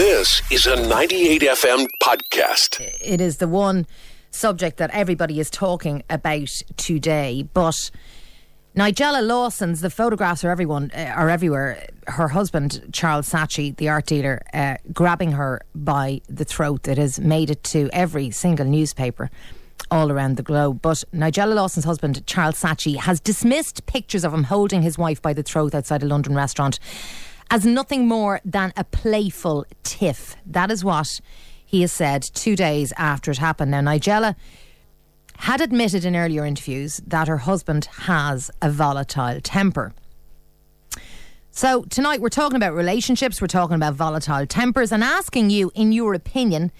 This is a 98 FM podcast. It is the one subject that everybody is talking about today. But Nigella Lawson's, the photographs are everyone uh, are everywhere. Her husband Charles Saatchi, the art dealer, uh, grabbing her by the throat. It has made it to every single newspaper all around the globe. But Nigella Lawson's husband, Charles Saatchi, has dismissed pictures of him holding his wife by the throat outside a London restaurant as nothing more than a playful tiff. That is what he has said two days after it happened. Now, Nigella had admitted in earlier interviews that her husband has a volatile temper. So, tonight we're talking about relationships, we're talking about volatile tempers, and asking you, in your opinion,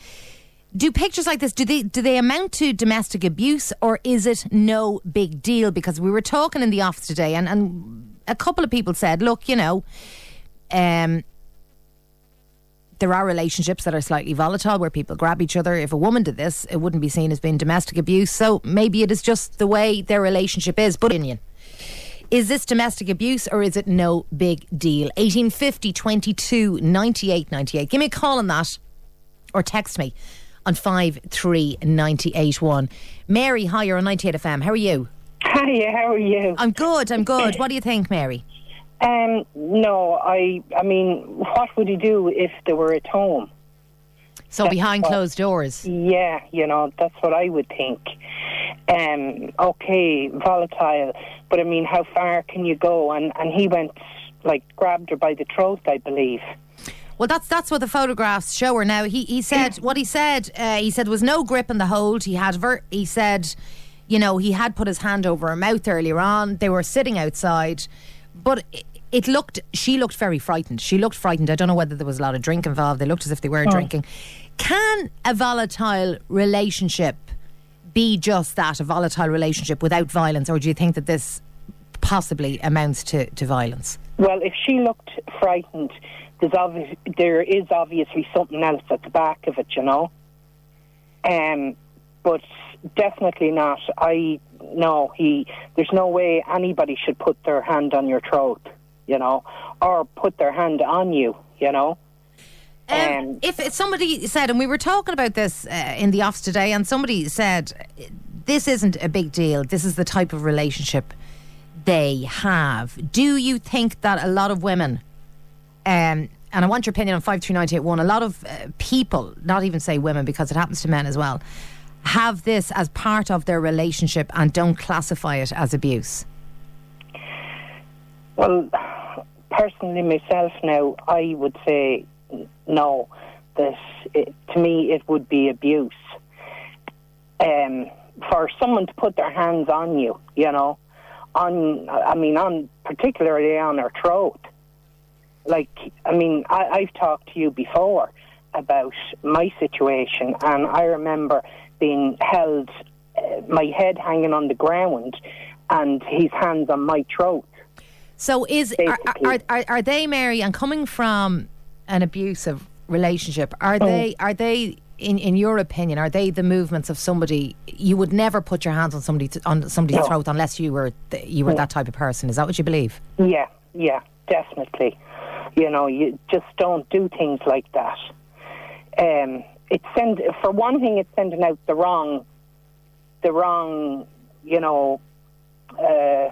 do pictures like this do they do they amount to domestic abuse or is it no big deal because we were talking in the office today and, and a couple of people said look you know um, there are relationships that are slightly volatile where people grab each other. If a woman did this, it wouldn't be seen as being domestic abuse. So maybe it is just the way their relationship is. But opinion. Is this domestic abuse or is it no big deal? 1850 22 98 98. Give me a call on that or text me on 53981. Mary, hi, you're on 98 FM. How are you? Hiya, how are you? I'm good, I'm good. What do you think, Mary? Um, no, I. I mean, what would he do if they were at home? So That's behind what- closed doors. Yeah, you know, that's what I would think. Um, okay, volatile, but I mean, how far can you go? And and he went like grabbed her by the throat, I believe. Well, that's that's what the photographs show her. Now he he said what he said. Uh, he said there was no grip in the hold. He had ver- he said, you know, he had put his hand over her mouth earlier on. They were sitting outside, but. It, it looked. She looked very frightened. She looked frightened. I don't know whether there was a lot of drink involved. They looked as if they were drinking. Can a volatile relationship be just that, a volatile relationship without violence, or do you think that this possibly amounts to, to violence? Well, if she looked frightened, there's obvious, there is obviously something else at the back of it, you know. Um, but definitely not. I no. He there's no way anybody should put their hand on your throat, you know, or put their hand on you, you know. Um, if if somebody said, and we were talking about this uh, in the office today, and somebody said, this isn't a big deal. This is the type of relationship they have. Do you think that a lot of women, um, and I want your opinion on five three ninety eight one, a lot of uh, people, not even say women because it happens to men as well, have this as part of their relationship and don't classify it as abuse? Well, personally, myself now, I would say no. That it, to me, it would be abuse. Um, for someone to put their hands on you, you know, on I mean, on particularly on her throat. Like, I mean, I, I've talked to you before about my situation, and I remember being held, uh, my head hanging on the ground, and his hands on my throat. So is are, are, are, are they Mary and coming from an abusive relationship are they are they in, in your opinion are they the movements of somebody you would never put your hands on somebody to, on somebody's No. throat unless you were th- you were that type of person is that what you believe Yeah, yeah, definitely. You know, you just don't do things like that. Um, it's send for one thing, it's sending out the wrong, the wrong, you know, uh,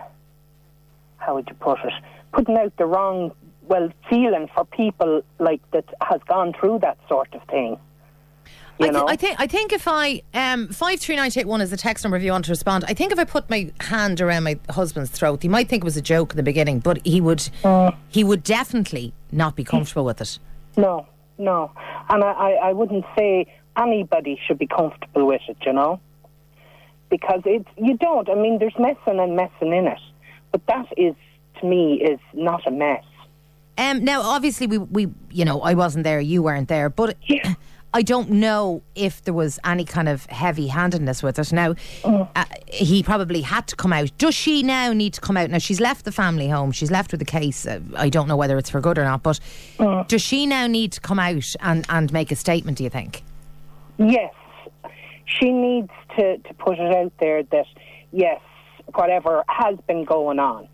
how would you put it? Putting out the wrong, well, feeling for people like that has gone through that sort of thing. You I, know, I think I think if I um five three nine eight one is the text number if you want to respond. I think if I put my hand around my husband's throat, he might think it was a joke in the beginning, but he would Mm. he would definitely not be comfortable with it. No, no. And I, I, I wouldn't say anybody should be comfortable with it, you know? Because it's, you don't. I mean, there's messing and messing in it. But that is, to me, is not a mess. Um, now, obviously, we, we, you know, I wasn't there, you weren't there, but Yeah. I don't know if there was any kind of heavy-handedness with it. Now, uh, he probably had to come out. Does she now need to come out? Now, she's left the family home. She's left with the case. Uh, I don't know whether it's for good or not, but does she now need to come out and, and make a statement? Do you think? Yes. She needs to, to put it out there that, yes, whatever has been going on.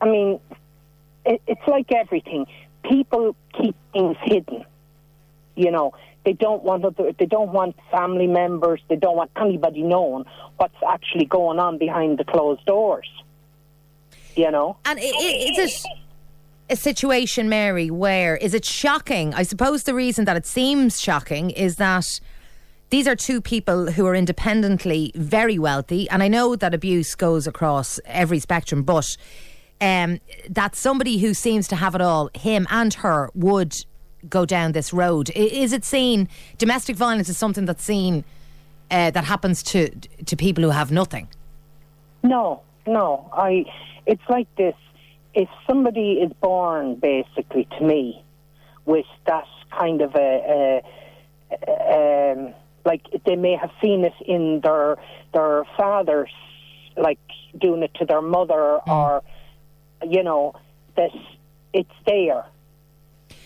I mean, it, it's like everything. People keep things hidden, You know, they don't want other, they don't want family members, they don't want anybody knowing what's actually going on behind the closed doors. You know, And it a situation, Mary, where is it shocking? I suppose the reason that it seems shocking is that these are two people who are independently very wealthy, and I know that abuse goes across every spectrum, but um, that somebody who seems to have it all, him and her, would go down this road. Is it seen? Domestic violence is something that's seen uh, that happens to to people who have nothing. No, no. I. It's like this. If somebody is born, basically, to me, with that kind of a, a um, like they may have seen it in their their fathers, like doing it to their mother, hmm. or you know, that it's there.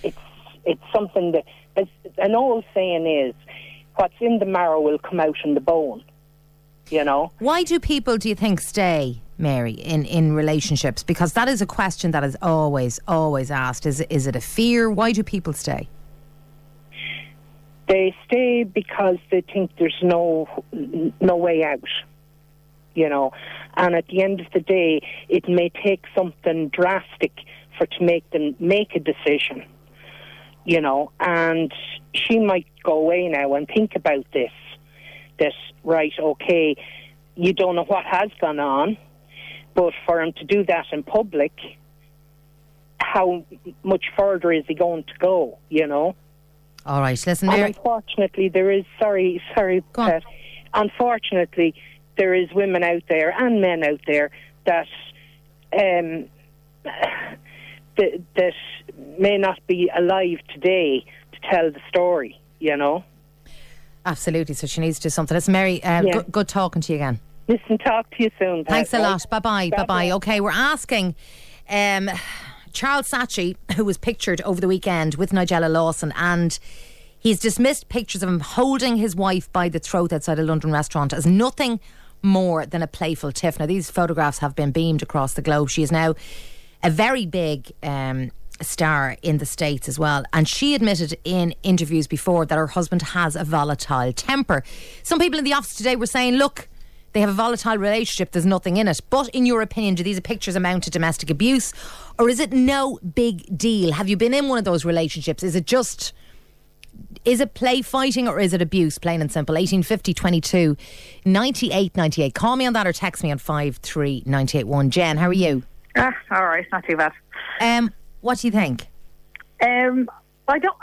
It's it's something that an old saying is, "What's in the marrow will come out in the bone." You know. Why do people, do you think, stay, Mary, in, in relationships? Because that is a question that is always, always asked. Is, is it a fear? Why do people stay? They stay because they think there's no no way out you know. And at the end of the day it may take something drastic for to make them make a decision you know. And she might go away now and think about this This right okay you don't know what has gone on but for him to do that in public how much further is he going to go you know All right, listen, and Mary. unfortunately, there is sorry, sorry. Pat. Unfortunately, there is women out there and men out there that um, that, that may not be alive today to tell the story. You know. Absolutely. So she needs to do something. Listen, Mary, uh, Yeah. good, good talking to you again. Listen, talk to you soon. Pat, Thanks a lot. Bye bye. Bye bye. Bye-bye. Okay, we're asking um, Charles Saatchi, who was pictured over the weekend with Nigella Lawson, and he's dismissed pictures of him holding his wife by the throat outside a London restaurant as nothing more than a playful tiff. Now, these photographs have been beamed across the globe. She is now a very big. Um, Star in the States as well. And she admitted in interviews before that her husband has a volatile temper. Some people in the office today were saying, look, they have a volatile relationship, there's nothing in it. But in your opinion, do these pictures amount to domestic abuse? Or is it no big deal? Have you been in one of those relationships? Is it just is it play fighting or is it abuse? Plain and simple. 1850 22 98 98. Call me on that or text me on 53981. Jen, how are you? Ah, all right, not too bad. Um, what do you think? Um, I don't,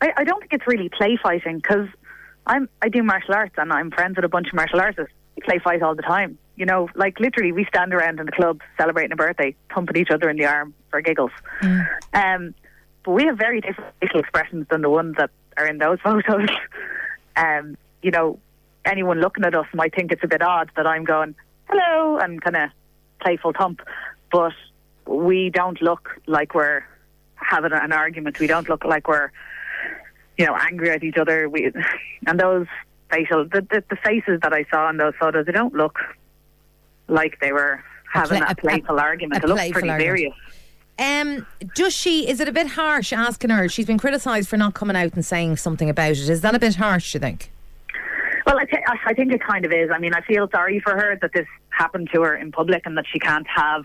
I, I don't think it's really play fighting because I'm, I do martial arts and I'm friends with a bunch of martial artists. We play fight all the time. You know, like literally, we stand around in the club celebrating a birthday, pumping each other in the arm for giggles. Um, but we have very different facial expressions than the ones that are in those photos. um, you know, anyone looking at us might think it's a bit odd that I'm going hello and kind of playful thump, but we don't look like we're having an argument. We don't look like we're, you know, angry at each other. We and those facial the the, the faces that I saw in those photos, they don't look like they were having pla- a, a- playful argument. a It looks playful pretty argument. serious. Um, does she? Is it a bit harsh asking her? She's been criticised for not coming out and saying something about it. Is that a bit harsh? Do you think? Well, I, th- I think it kind of is. I mean, I feel sorry for her that this happened to her in public and that she can't have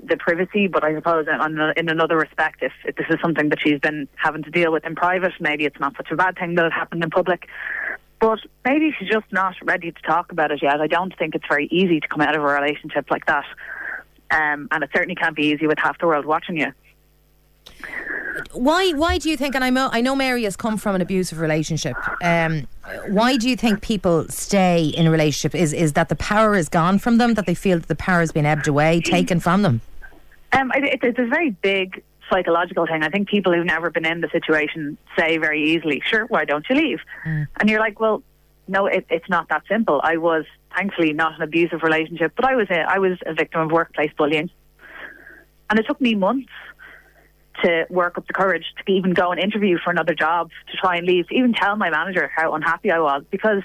the privacy. But I suppose in, in another respect, if, if this is something that she's been having to deal with in private, maybe it's not such a bad thing that it happened in public. But maybe she's just not ready to talk about it yet. I don't think it's very easy to come out of a relationship like that. Um, and it certainly can't be easy with half the world watching you. Why? Why do you think? And I know I know Mary has come from an abusive relationship. Um, why do you think people stay in a relationship? Is is that the power is gone from them? That they feel that the power has been ebbed away, taken from them? Um, it, it, it's a very big psychological thing. I think people who've never been in the situation say very easily, "Sure, why don't you leave?" Mm. And you're like, "Well, no, it, it's not that simple." I was thankfully not an abusive relationship, but I was a, I was a victim of workplace bullying, and it took me months to work up the courage to even go and interview for another job, to try and leave, to even tell my manager how unhappy I was because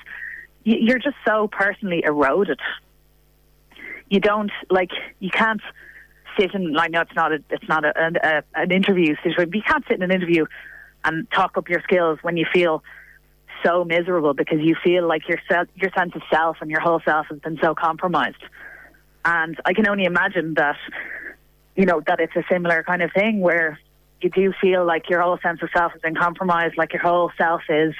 y- you're just so personally eroded. You don't like you can't sit in. I know it's not a it's not a, an, a, an interview situation. You can't sit in an interview and talk up your skills when you feel so miserable because you feel like your self, your sense of self and your whole self has been so compromised. And I can only imagine that, you know, that it's a similar kind of thing where you do feel like your whole sense of self has been compromised, like your whole self is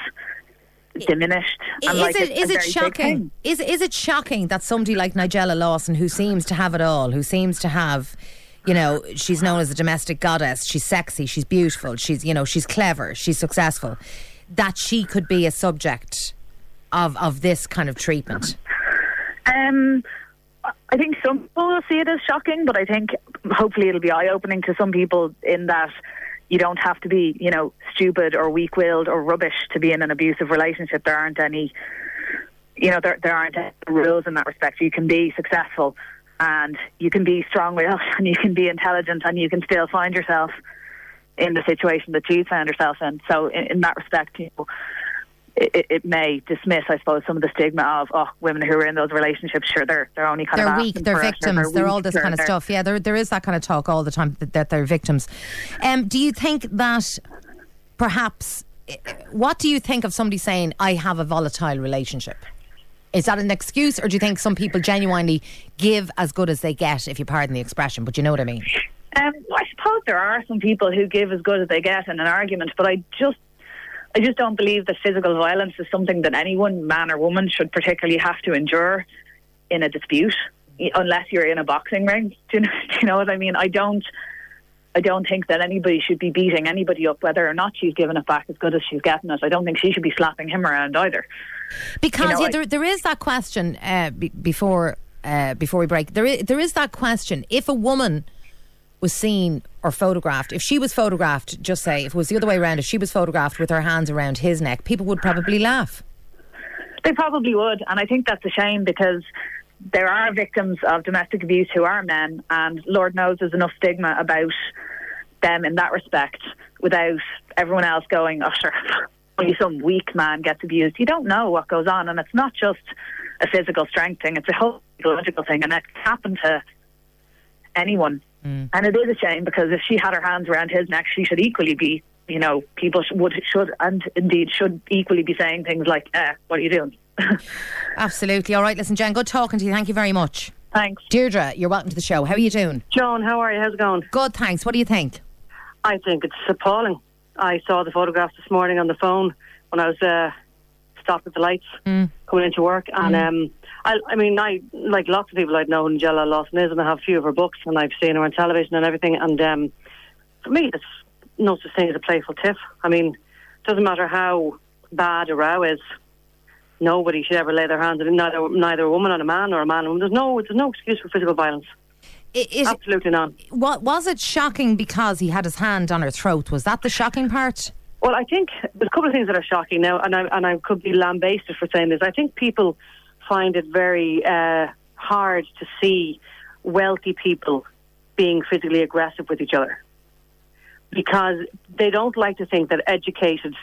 diminished. Is like it is it shocking? Is is it shocking that somebody like Nigella Lawson, who seems to have it all, who seems to have, you know, she's known as a domestic goddess. She's sexy. She's beautiful. She's you know she's clever. She's successful. That she could be a subject of of this kind of treatment. Um, I think some people will see it as shocking, but I think hopefully it'll be eye opening to some people in that you don't have to be, you know, stupid or weak willed or rubbish to be in an abusive relationship. There aren't any, you know, there, there aren't any rules in that respect. You can be successful and you can be strong willed and you can be intelligent and you can still find yourself in the situation that you found yourself in. So, in, in that respect, you know, it, it may dismiss, I suppose, some of the stigma of oh, women who are in those relationships. Sure, they're they're only kind They're of weak. They're for it, or victims. They're all this kind of stuff. Yeah, there there is that kind of talk all the time that, that they're victims. Um, do you think that perhaps? eh, What do you think of somebody saying, "I have a volatile relationship"? Is that an excuse, or do you think some people genuinely give as good as they get, if you pardon the expression? But you know what I mean. Um, well, I suppose there are some people who give as good as they get in an argument, but I just, I just don't believe that physical violence is something that anyone, man or woman, should particularly have to endure in a dispute, unless you're in a boxing ring. Do you know, do you know what I mean? I don't. I don't think that anybody should be beating anybody up, whether or not she's giving it back as good as she's getting it. I don't think she should be slapping him around either. Because You know, yeah, there, there is that question uh, be, before uh, before we break. There is, there is that question. If a woman was seen or photographed, if she was photographed, just say if it was the other way around, if she was photographed with her hands around his neck, people would probably laugh. They probably would, and I think that's a shame because there are victims of domestic abuse who are men, and Lord knows there's enough stigma about them in that respect without everyone else going, oh, sure, only some weak man gets abused. You don't know what goes on, and it's not just a physical strength thing, it's a whole psychological thing, and it can happen to anyone. And it is a shame because if she had her hands around his neck, she should equally be, you know, people sh- would, should, and indeed should equally be saying things like, eh, what are you doing? Absolutely. All right, listen, Jen, good talking to you. Thank you very much. Thanks. Deirdre, you're welcome to the show. How are you doing? Joan, how are you? How's it going? Good, thanks. What do you think? I think it's appalling. I saw the photographs this morning on the phone when I was uh, stopped at the lights coming into work, and um, I, I mean, I like lots of people I'd know who Angela Lawson is, and I have a few of her books, and I've seen her on television and everything. And um, for me, it's no such thing as a playful tiff. I mean, it doesn't matter how bad a row is. Nobody should ever lay their hands on neither neither a woman on a man or a man on a woman. There's no there's no excuse for physical violence. Absolutely not. what, was it shocking because he had his hand on her throat? Was that the shocking part? Well, I think there's a couple of things that are shocking now, and I, and I could be lambasted for saying this. I think people find it very uh, hard to see wealthy people being physically aggressive with each other because they don't like to think that educated,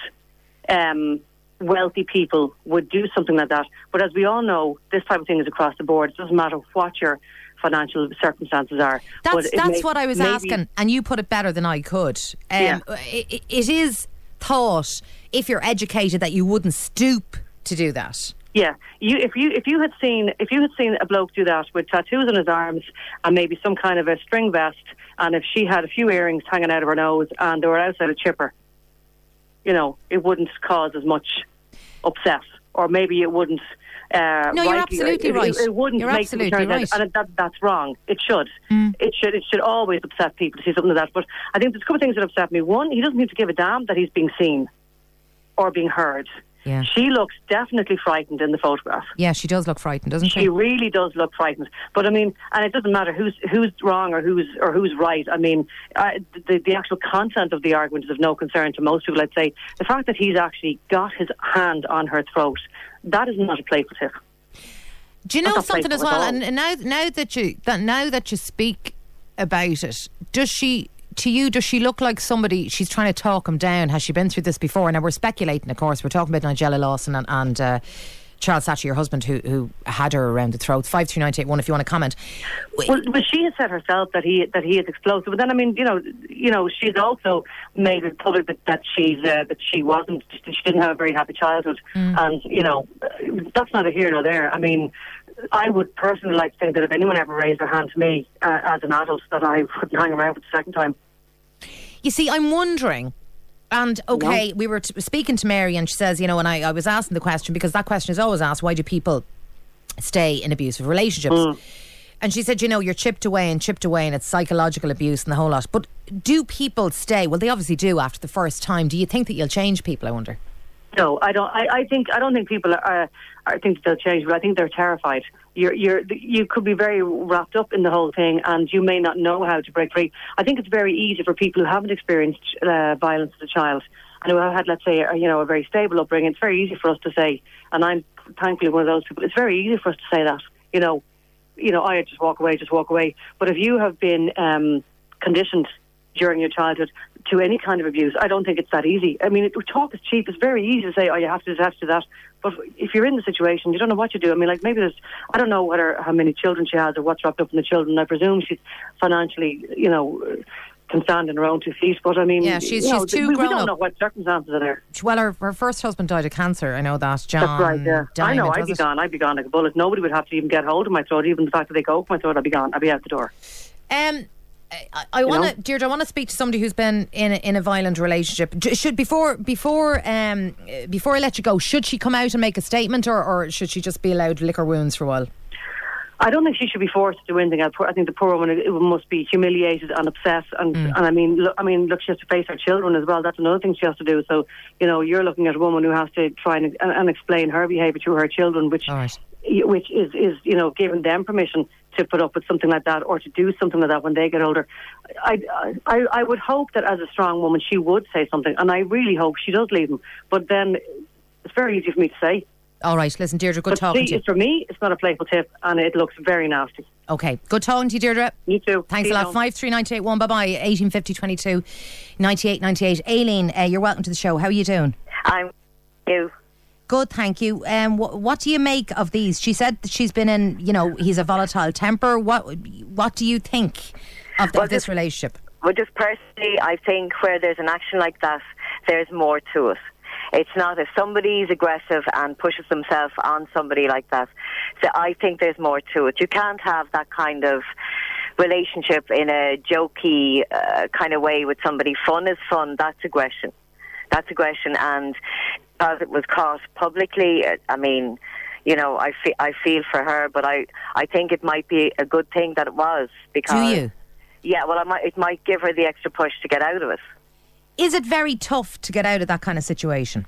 um, wealthy people would do something like that. But as we all know, this type of thing is across the board. It doesn't matter what your financial circumstances are. That's that's may- what I was maybe- asking, and you put it better than I could. Um, Yeah. it, it is thought if you're educated that you wouldn't stoop to do that. Yeah, you if you if you had seen if you had seen a bloke do that with tattoos on his arms and maybe some kind of a string vest, and if she had a few earrings hanging out of her nose and they were outside a chipper, you know, it wouldn't cause as much upset, or maybe it wouldn't. Uh, No, you're rightly- absolutely it, right. It, it wouldn't You're make absolutely them turn right. and that, that's wrong. It should. Mm. It should. It should always upset people to see something like that. But I think there's a couple of things that upset me. One, he doesn't need to give a damn that he's being seen or being heard. Yeah. She looks definitely frightened in the photograph. Yeah, she does look frightened, doesn't she? She really does look frightened. But I mean, and it doesn't matter who's who's wrong or who's or who's right. I mean, uh, the the actual content of the argument is of no concern to most people. I'd say the fact that he's actually got his hand on her throat, that is not a playful tip. Do you know something as well? at all. And, and now, now that you that now that you speak about it, does she? To you, does she look like somebody? She's trying to talk him down. Has she been through this before? Now we're speculating, of course. We're talking about Nigella Lawson and, and uh, Charles Saatchi, your husband, who who had her around the throat. Five three nine eight one. If you want to comment. Well, but she has said herself that he that he is explosive. But then, I mean, you know, you know, she's also made it public that, that she's uh, that she wasn't, she didn't have a very happy childhood, and you know, that's not a here nor there. I mean, I would personally like to think that if anyone ever raised their hand to me uh, as an adult, that I wouldn't hang around for the second time. You see, I'm wondering. And okay, we were t- speaking to Mary, and she says, you know, and I, I was asking the question because that question is always asked: Why do people stay in abusive relationships? Mm. And she said, you know, you're chipped away and chipped away, and it's psychological abuse and the whole lot. But do people stay? Well, they obviously do after the first time. Do you think that you'll change people? I wonder. No, I don't. I, I think I don't think people are. I think they'll change, but I think they're terrified. You're, you're, you could be very wrapped up in the whole thing, and you may not know how to break free. I think it's very easy for people who haven't experienced uh, violence as a child and who have had, let's say, a, you know, a very stable upbringing. It's very easy for us to say, and I'm thankfully one of those people. It's very easy for us to say that, you know, you know, I just walk away, just walk away. But if you have been um, conditioned during your childhood to any kind of abuse, I don't think it's that easy. I mean, it, talk is cheap. It's very easy to say, oh, you have to do to that. But if you're in the situation, you don't know what you do. I mean, like maybe there's, I don't know whether how many children she has or what's wrapped up in the children. I presume she's financially, you know, can stand on her own two feet. But I mean, Yeah, she's- you know, she's too we, we don't up. know what circumstances are there. Well, her, her first husband died of cancer. I know that. John. That's right. Yeah, I know. I'd be it? gone. I'd be gone like a bullet. Nobody would have to even get hold of my throat. Even the fact that they go my throat, I'd be gone. I'd be out the door. Um, I, I want to? Deirdre. I want to speak to somebody who's been in a, in a violent relationship. Should before before um uh, before I let you go, should she come out and make a statement, or, or should she just be allowed to lick her wounds for a while? I don't think she should be forced to do anything. I, I think the poor woman it must be humiliated and upset, and Mm. and I mean, look, I mean, look, she has to face her children as well. That's another thing she has to do. So, you know, you're looking at a woman who has to try and, and, explain her behaviour to her children, which right. which is is you know giving them permission to put up with something like that or to do something like that when they get older. I I I would hope that as a strong woman she would say something, and I really hope she does leave him. But then it's very easy for me to say. All right. Listen, Deirdre. Good But talking see, to you. for me, it's not a playful tip, and it looks very nasty. Okay. Good talking to you, Deirdre. You too. Thanks See a lot. now. Five three nine two eight one. Bye bye. Eighteen fifty twenty two, ninety eight ninety eight. Aileen, uh, you're welcome to the show. How are you doing? I'm you. Good, thank you. Um, wh- what do you make of these? She said that she's been in. You know, he's a volatile temper. What What do you think of, the, Well, this this- relationship? Well, just personally, I think where there's an action like that, there's more to it. It's not if somebody's aggressive and pushes themselves on somebody like that. So I think there's more to it. You can't have that kind of relationship in a jokey uh, kind of way with somebody. Fun is fun. That's aggression. That's aggression, and because it was caught publicly, uh, I mean, you know, I fe- I feel for her, but I I think it might be a good thing that it was because. Do you? Yeah, well, I might, it might give her the extra push to get out of it. Is it very tough to get out of that kind of situation?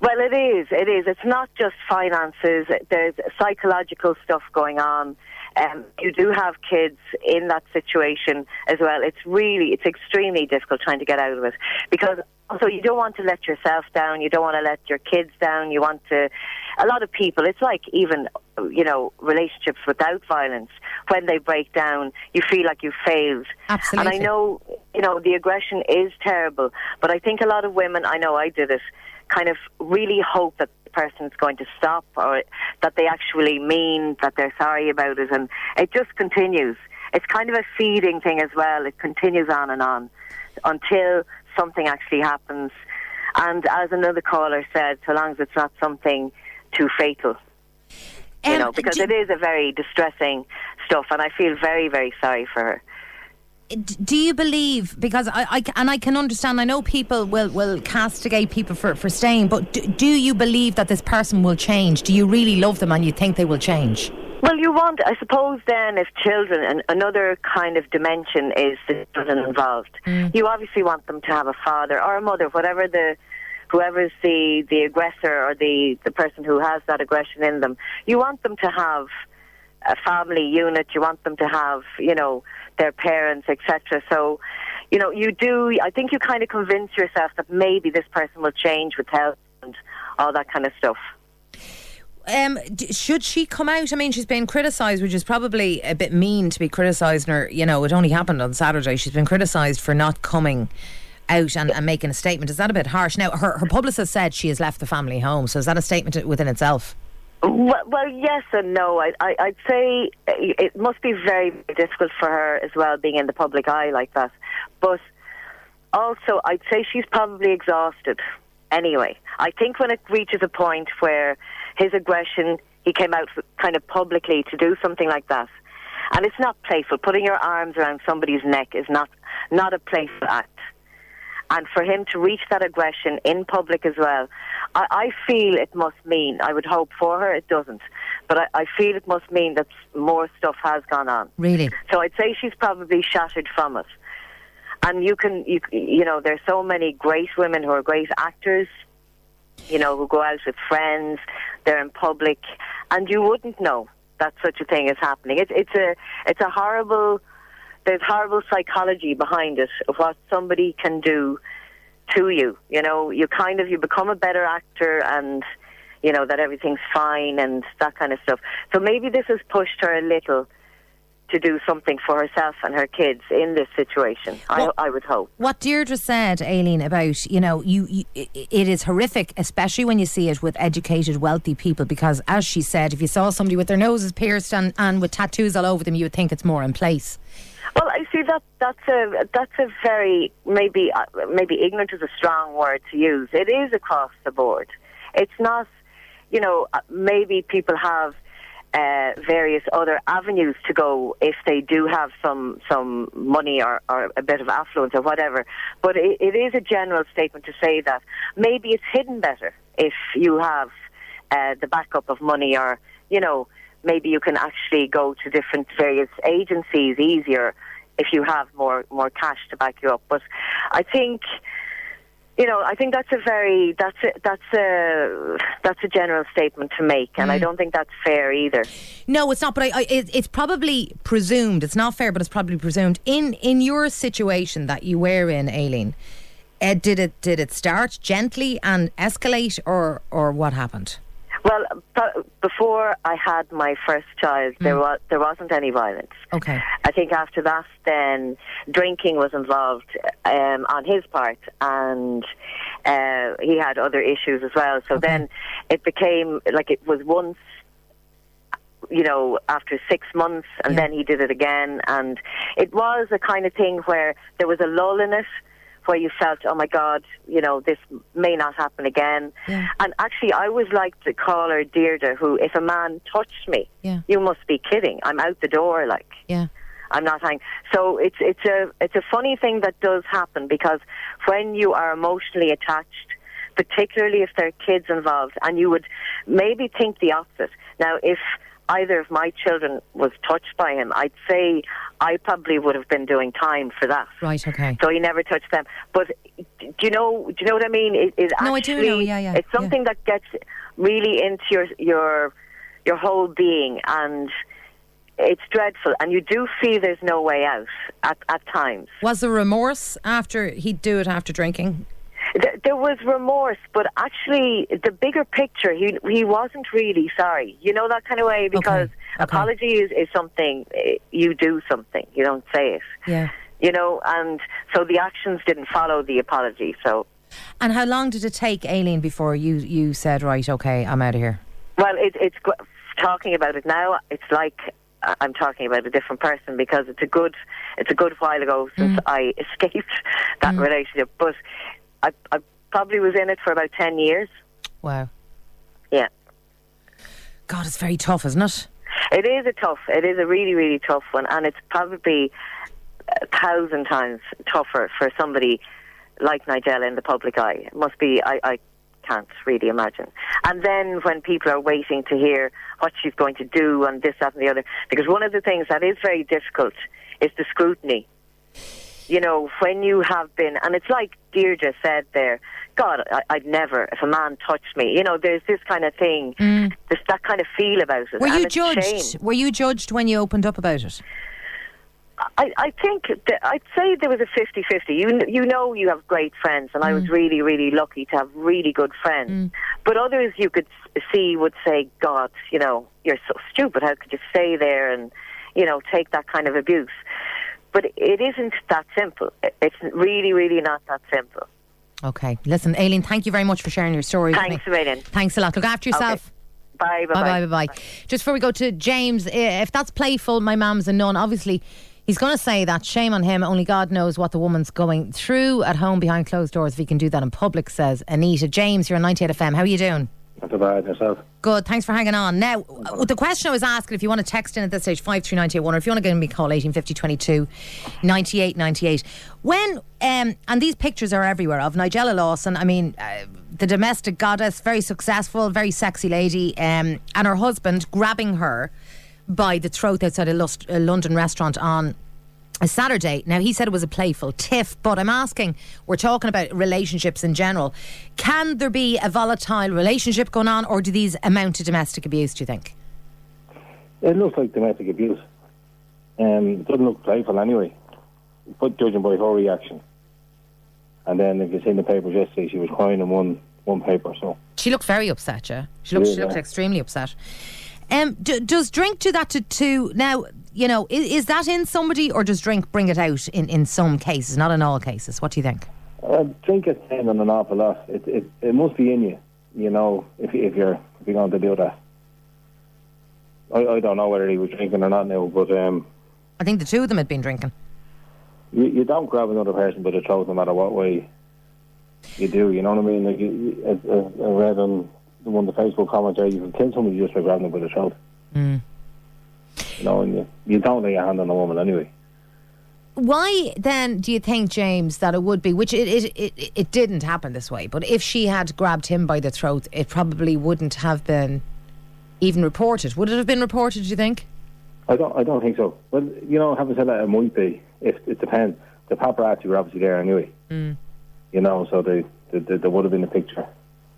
Well, it is. It is. It's not just finances. There's psychological stuff going on. Um, you do have kids in that situation as well. It's really, it's extremely difficult trying to get out of it because also you don't want to let yourself down. You don't want to let your kids down. You want to. A lot of people, it's like even you know relationships without violence. When they break down, you feel like you failed. Absolutely. And I know, you know, the aggression is terrible, but I think a lot of women, I know I did it, kind of really hope that the person's going to stop or that they actually mean that they're sorry about it. And it just continues. It's kind of a feeding thing as well. It continues on and on until something actually happens. And as another caller said, so long as it's not something too fatal you Um, know, because do, it is a very distressing stuff, and I feel very, very sorry for her. do you believe? Because I, I and I can understand. I know people will will castigate people for for staying, but do, do you believe that this person will change? Do you really love them and you think they will change? Well, you want, I suppose, then, if children, and another kind of dimension is the children involved. Mm. You obviously want them to have a father or a mother, whatever the, whoever's the the aggressor or the the person who has that aggression in them. You want them to have a family unit. You want them to have, you know, their parents, etc. So, you know, you do. I think you kind of convince yourself that maybe this person will change with help and all that kind of stuff. Um, should she come out? I mean, she's been criticised, which is probably a bit mean to be criticising her. You know, it only happened on Saturday. She's been criticised for not coming out and, and making a statement. Is that a bit harsh? Now, her, her publicist said she has left the family home. So is that a statement within itself? Well, well, yes and no. I, I, I'd say it must be very difficult for her as well, being in the public eye like that. But also, I'd say she's probably exhausted anyway. I think when it reaches a point where his aggression, he came out kind of publicly to do something like that, and it's not playful. Putting your arms around somebody's neck is not not a playful act. And for him to reach that aggression in public as well, I, I feel it must mean, I would hope for her, it doesn't, but I, I feel it must mean that more stuff has gone on. Really? So I'd say she's probably shattered from it. And you can, you, you know, there's so many great women who are great actors, you know, who go out with friends, they're in public, and you wouldn't know that such a thing is happening. It's, it's a, it's a horrible, there's horrible psychology behind it of what somebody can do to you. You know, you kind of you become a better actor and you know that everything's fine and that kind of stuff. So maybe this has pushed her a little to do something for herself and her kids in this situation. What- I, I would hope. What Deirdre said, Aileen, about you know, you, you it is horrific, especially when you see it with educated, wealthy people. Because as she said, if you saw somebody with their noses pierced and, and with tattoos all over them, you would think it's more in place. Well, I see that that's a that's a very maybe uh, maybe ignorant is a strong word to use. It is across the board. It's not, you know, uh, maybe people have uh, various other avenues to go if they do have some some money or, or a bit of affluence or whatever. But it, it is a general statement to say that maybe it's hidden better if you have uh, the backup of money or you know maybe you can actually go to different various agencies easier if you have more more cash to back you up. But I think you know I think that's a very that's a, that's a that's a general statement to make, and I don't think that's fair either. No, it's not. But I, I, it, it's probably presumed. It's not fair, but it's probably presumed in in your situation that you were in, Aileen. Uh, did it did it start gently and escalate, or or what happened? Well, before I had my first child, there was there wasn't any violence. Okay. I think after that, then drinking was involved um, on his part, and uh, he had other issues as well. So then it became like it was once, you know, after six months, and Yeah. then he did it again, and it was a kind of thing where there was a lull in it. Where you felt, oh my God, you know, this may not happen again. Yeah. And actually, I always liked the caller Deirdre, who, if a man touched me, Yeah. you must be kidding. I'm out the door, like. Yeah. I'm not hanging. So it's it's a it's a funny thing that does happen because when you are emotionally attached, particularly if there are kids involved, and you would maybe think the opposite. Now, if either of my children was touched by him, I'd say I probably would have been doing time for that. Right. Okay. So he never touched them. But do you know? Do you know what I mean? It, it No, I do know. Yeah, yeah, It's yeah. something that gets really into your your your whole being, and it's dreadful. And you do feel there's no way out at at times. Was there remorse after he'd do it after drinking? Th- There was remorse, but actually, the bigger picture, he he wasn't really sorry. You know that kind of way because okay. apology is, is something eh, you do something. You don't say it. Yeah. You know, and so the actions didn't follow the apology. So. And how long did it take, Aileen, before you you said, right, okay, I'm out of here? Well, it, it's talking about it now. It's like I'm talking about a different person because it's a good it's a good while ago since I escaped that relationship. But I, I probably was in it for about ten years. Wow. Yeah, God, it's very tough, isn't it? it is a tough. It is a really really tough one, and it's probably a thousand times tougher for somebody like Nigella in the public eye. It must be. I. I can't really imagine. And then when people are waiting to hear what she's going to do and this, that, and the other, because one of the things that is very difficult is the scrutiny. You know, when you have been, and it's like Deirdre said there, God, I, I'd never, if a man touched me, you know, there's this kind of thing, mm. there's that kind of feel about it. Were you it's shame. judged? Were you judged when you opened up about it? I, I think that I'd say there was a 50-50. You you know you have great friends, and I was mm. really really lucky to have really good friends. Mm. But others you could see would say, "God, you know, you're so stupid. How could you stay there and you know take that kind of abuse?" But it isn't that simple. It's really really not that simple. Okay. Listen, Aileen, thank you very much for sharing your story. with Thanks me. a. Thanks a lot. Look after yourself. Bye, bye, Bye bye. bye bye bye. Just before we go to James, if that's playful, my mum's a nun. Obviously, he's going to say that. Shame on him. Only God knows what the woman's going through at home behind closed doors. If he can do that in public, says Anita. James, you're on 98 FM. How are you doing? Not bad yourself. Good. Thanks for hanging on. Now, uh, the question I was asking, if you want to text in at this stage, 53981, or if you want to give me a call, 1850 22 98 98. When, um, and these pictures are everywhere of Nigella Lawson, I mean, uh, the domestic goddess, very successful, very sexy lady, um, and her husband grabbing her by the throat outside a, Lust- a London restaurant on Saturday. Now, he said it was a playful tiff, but I'm asking, we're talking about relationships in general. Can there be a volatile relationship going on, or do these amount to domestic abuse, do you think? It looks like domestic abuse. Um, it doesn't look playful anyway, but judging by her reaction. And then, if you see in the papers yesterday, she was crying in one one paper. So She looked very upset, yeah. She looked, Yeah, she looked yeah. extremely upset. Um, d- does drink do that to, to now? You know, is, is that in somebody, or does drink bring it out in, in some cases, not in all cases? What do you think? uh, drink is on an awful lot. It, it it must be in you, you know, if if you're if you're going to do that. I, I don't know whether he was drinking or not now, but um, I think the two of them had been drinking. you, you don't grab another person by the throat no matter what way you do. You know what I mean? Like you, you- as I read on the one the Facebook comments there, you can kill somebody just by grabbing them by the throat. You know, and you, you don't lay your hand on a woman anyway. Why then do you think, James, that it would be, which it, it, it, it didn't happen this way, but if she had grabbed him by the throat, it probably wouldn't have been even reported. Would it have been reported, do you think? I don't. I don't think so. Well, you know, having said that, it might be. If it depends. The paparazzi were obviously there anyway. Mm. You know, so they, they, they, there would have been a picture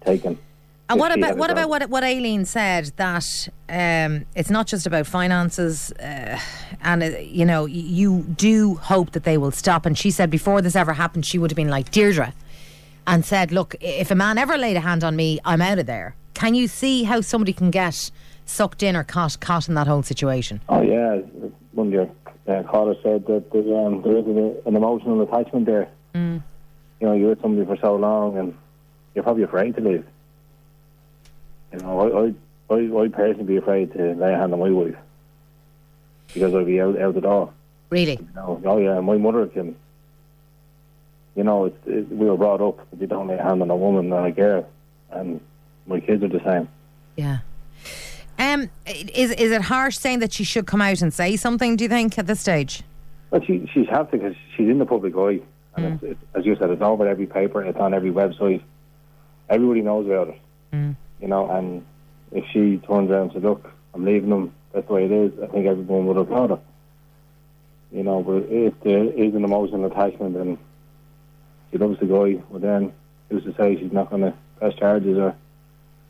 taken. And what about what about what what Aileen said that um, it's not just about finances, uh, and uh, you know you do hope that they will stop. And she said before this ever happened, she would have been like Deirdre, and said, "Look, if a man ever laid a hand on me, I'm out of there." Can you see how somebody can get sucked in or caught caught in that whole situation? Oh yeah, one of your uh, callers said that the, um, there is an, an emotional attachment there. Mm. You know, you're with somebody for so long, and you're probably afraid to leave. You know, I I I I'd personally be afraid to lay a hand on my wife because I'd be out out the door. Really? You know, oh yeah, my mother can. You know, it's, it, we were brought up you don't lay a hand on a woman and a girl, and my kids are the same. Yeah. Um, is is it harsh saying that she should come out and say something? Do you think at this stage? Well, she she's have to because she's in the public eye, and it's, it's, as you said, it's all over every paper, it's on every website. Everybody knows about it, you know. And if she turns around and says, "Look, I'm leaving them," that's the way it is. I think everyone would have thought it. You know, but if there is an emotional attachment and she loves the guy, well then who's to say she's not going to press charges or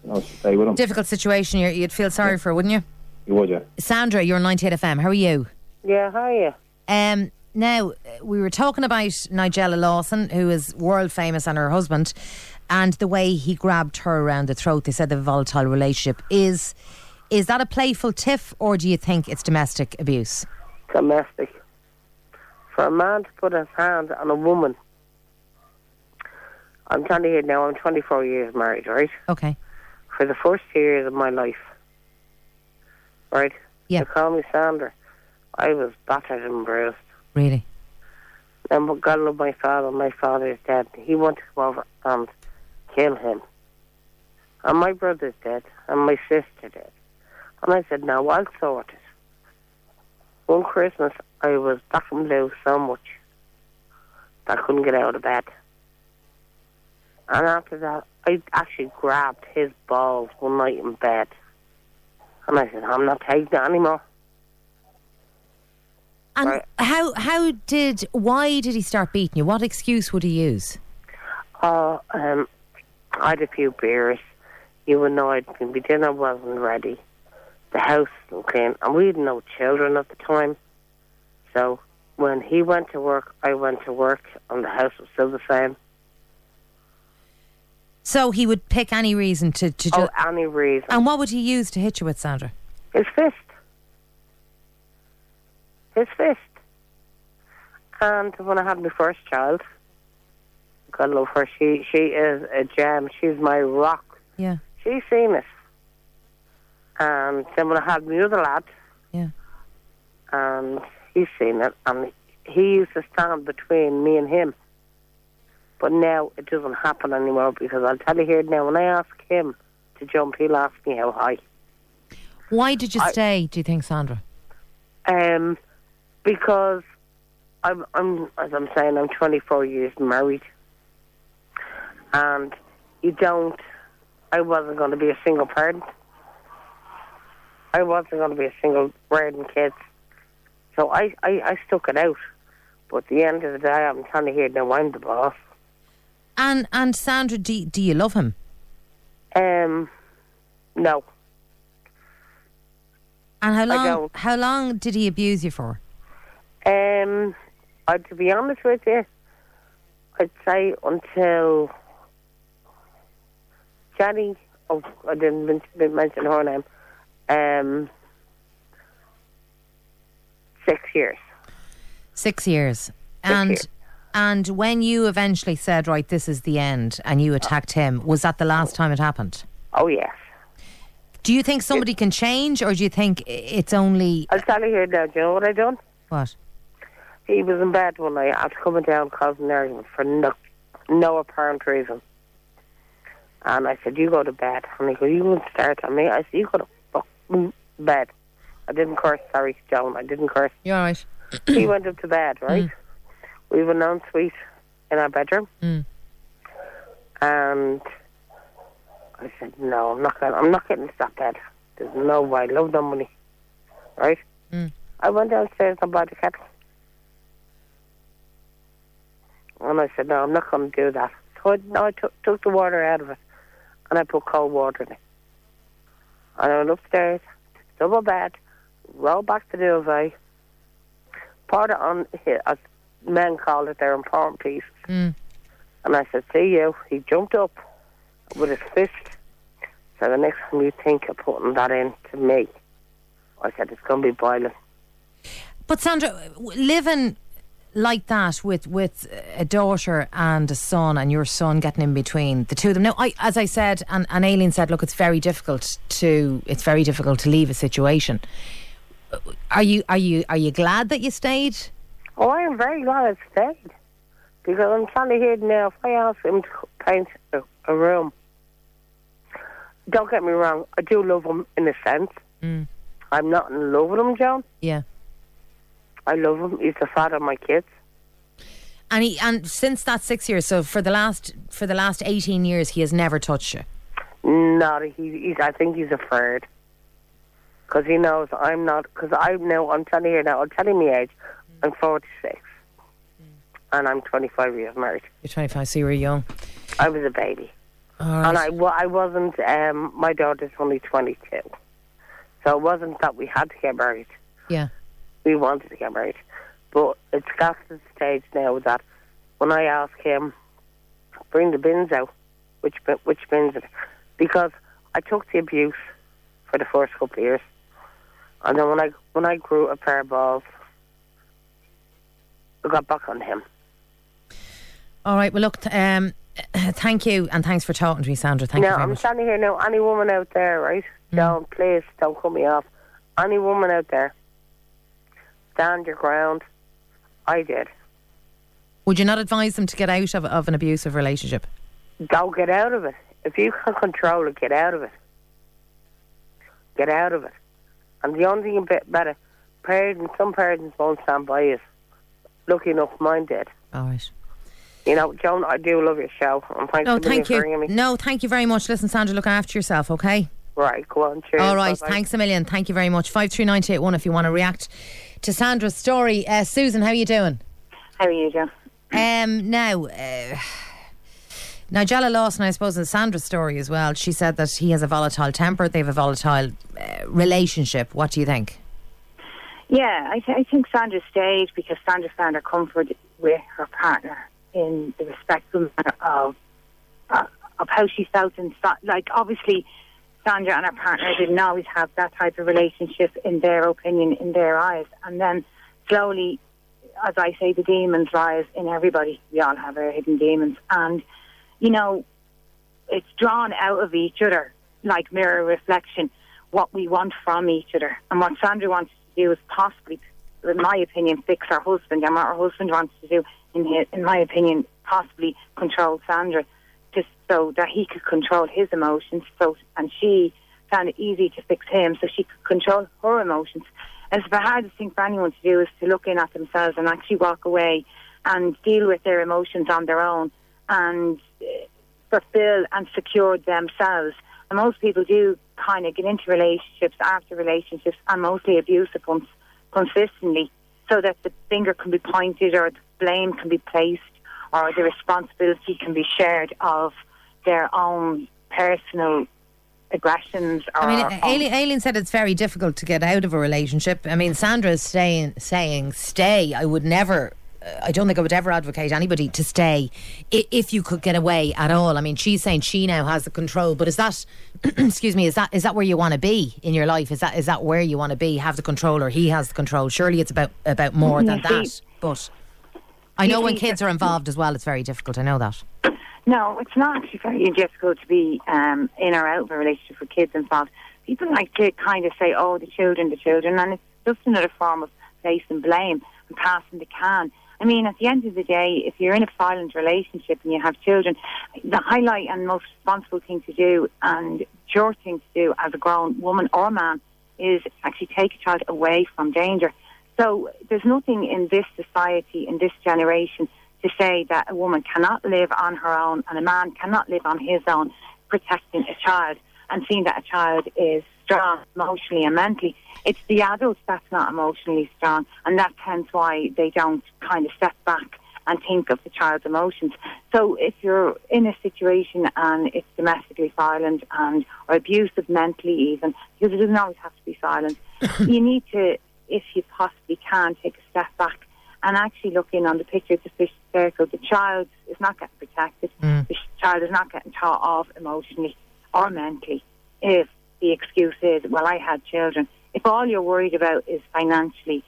you know stay with him? Difficult situation. You're, you'd feel sorry for, her, wouldn't you? You would, yeah. Sandra, you're on 98 FM. How are you? Yeah, hiya. Um, now, uh, we were talking about Nigella Lawson, who is world famous, and her husband, and the way he grabbed her around the throat. They said the volatile relationship is. Is that a playful tiff, or do you think it's domestic abuse? Domestic. For a man to put his hand on a woman, I'm 28 now, I'm 24 years married, right? Okay. For the first years of my life, right? Yeah. They call me Sandra. I was battered and bruised. Really? And God love my father. My father is dead. He wanted to come over and kill him. And my brother's dead, and my sister dead. And I said, no, I'll sort it. One Christmas, I was back and blue so much that I couldn't get out of bed. And after that, I actually grabbed his balls one night in bed. And I said, I'm not taking it anymore. And Right. how how did why did he start beating you? What excuse would he use? Oh, um, I had a few beers. You I'd the dinner wasn't ready. The house wasn't clean, and we had no children at the time. So when he went to work, I went to work, and the house was still the same. So he would pick any reason to to Oh, any reason. and what would he use to hit you with, Sandra? His fist. His fist. And when I had my first child, God love her, she, she is a gem. She's my rock. Yeah. She's seen it. And then when I had my other lad, Yeah. and he's seen it, and he used to stand between me and him. But now it doesn't happen anymore because I'll tell you here now, when I ask him to jump, he'll ask me how high. Why did you I- stay? Do you think, Sandra? Um, because I'm, I'm, as I'm saying, I'm 24 years married, and you don't. I wasn't going to be a single parent. I wasn't going to be a single raising kids, so I, I, I stuck it out. But at the end of the day, I'm trying to hear now I'm the boss. And and Sandra, do, do you love him? Um, no, And how long? How long did he abuse you for? Um, uh, to be honest with you, I'd say until Jenny. Oh, I didn't didn't mention her name. Um, six years. Six years. And years. and when you eventually said, right, this is the end, and you attacked him, was that the last time it happened? Oh yes. Do you think somebody can change, or do you think it's only I'll tell you here now. Do you know what I done? what? He was in bed one night after coming down causing an argument for no, no apparent reason. And I said, "You go to bed." And he goes, "You won't start on me." I said, "You go to fucking bed." I didn't curse. Sorry, Joan. I didn't curse. You're all right. he went up to bed, right? We have an ensuite in our bedroom, Mm. and I said, "No, I'm not. Gonna, I'm not getting to that bed. There's no way. I love no money, right?" Mm. I went downstairs and bought the kettle, and I said, "No, I'm not going to do that." So I, no, I took, took the water out of it, and I put cold water in it. And I went upstairs, double bed, rolled back the duvet, poured it on, as men call it, their important pieces. Mm. And I said, see you. He jumped up with his fist. So the next time you think of putting that in to me, I said, it's going to be boiling. But Sandra, living like that with with a daughter and a son, and your son getting in between the two of them. Now, I, as I said, and, and Aileen said, look, it's very difficult to it's very difficult to leave a situation. Are you are you are you glad that you stayed? Oh, I am very glad I stayed. Because I'm trying to hear now, if I ask him to paint a, a room, don't get me wrong, I do love him in a sense. Mm. I'm not in love with him, John. Yeah. I love him. He's the father of my kids. And he and since that six years, so for the last for the last eighteen years, he has never touched you. Not he, he's. I think he's afraid because he knows I'm not. Because I know I'm telling you now. I'm telling me age. I'm 46, and I'm 25 years married. You're twenty five, so you were young. I was a baby, right. and I, wa- I wasn't. Um, my daughter's only 22, so it wasn't that we had to get married. yeah. We wanted to get married, but it's got to the stage now that when I ask him, bring the bins out, which which bins it, because I took the abuse for the first couple of years, and then when I when I grew a pair of balls, I got back on him. All right. Well, look. Um, thank you, and thanks for talking to me, Sandra. Thank you now I'm much. standing here now. Any woman out there, right? Don't please don't cut me off. Any woman out there, stand your ground. I did. Would you not advise them to get out of, of an abusive relationship? Go get out of it. If you can control it, get out of it. Get out of it. And the only thing about it, better, parents, some parents won't stand by you. Lucky enough, mine did. All right. You know, Joan, I do love your show. And thanks No, for thank you. me. No, thank you very much. Listen, Sandra, look after yourself, okay? Right, go on. Cheers. All right. Bye-bye. Thanks a million. Thank you very much. 53981 If you want to react to Sandra's story, uh, Susan, how are you doing? How are you, Joe? Um, now, uh, Nigella Lawson, I suppose, in Sandra's story as well. She said that he has a volatile temper. They have a volatile uh, relationship. What do you think? Yeah, I, th- I think Sandra stayed because Sandra found her comfort with her partner in the respectful manner of uh, of how she felt and like obviously Sandra and her partner didn't always have that type of relationship in their opinion, in their eyes, and then slowly, as I say, the demons rise in everybody. We all have our hidden demons, and you know, it's drawn out of each other like mirror reflection what we want from each other. And what Sandra wants to do is possibly, in my opinion, fix her husband. And what her husband wants to do, in his, in my opinion, possibly control Sandra, just so that he could control his emotions. So and she found it easy to fix him, so she could control her emotions. And it's the hardest thing for anyone to do is to look in at themselves and actually walk away and deal with their emotions on their own and uh, fulfill and secure themselves. And most people do kind of get into relationships after relationships and mostly abusive ones consistently so that the finger can be pointed or the blame can be placed or the responsibility can be shared of their own personal aggressions. I mean, Aileen, Aileen said it's very difficult to get out of a relationship. I mean, Sandra is staying, saying, stay. I would never uh, I don't think I would ever advocate anybody to stay if you could get away at all. I mean, she's saying she now has the control, but is that, excuse me, is that is that where you want to be in your life? Is that is that where you want to be? Have the control, or he has the control? Surely it's about about more than that. But I know when kids are involved as well, it's very difficult. I know that. No, it's not actually very difficult to be um, in or out of a relationship with kids involved. People like to kind of say, "Oh, the children, the children," and it's just another form of placing blame and passing the can. I mean, at the end of the day, if you're in a violent relationship and you have children, the highlight and most responsible thing to do and your thing to do as a grown woman or man is actually take a child away from danger. So there's nothing in this society, in this generation, to say that a woman cannot live on her own and a man cannot live on his own protecting a child and seeing that a child is strong emotionally and mentally. It's the adults that's not emotionally strong, and that's hence why they don't kind of step back and think of the child's emotions. So if you're in a situation and it's domestically violent and or abusive mentally even, because it doesn't always have to be violent, you need to, if you possibly can, take a step back and actually look in on the picture of the fish circle. The child is not getting protected. Mm. The child is not getting taught off emotionally or mentally. If the excuse is, well, I had children. If all you're worried about is financially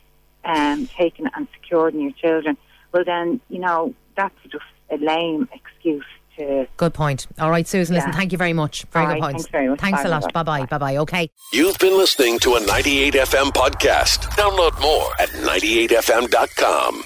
um, taking and securing your children, well, then, you know, that's just a lame excuse. To good point. All right, Susan, yeah. listen, thank you very much. Very good point. Thanks very much. Thanks bye, a lot. Bye bye. Bye bye. Okay. You've been listening to a 98FM podcast. Download more at 98FM.com.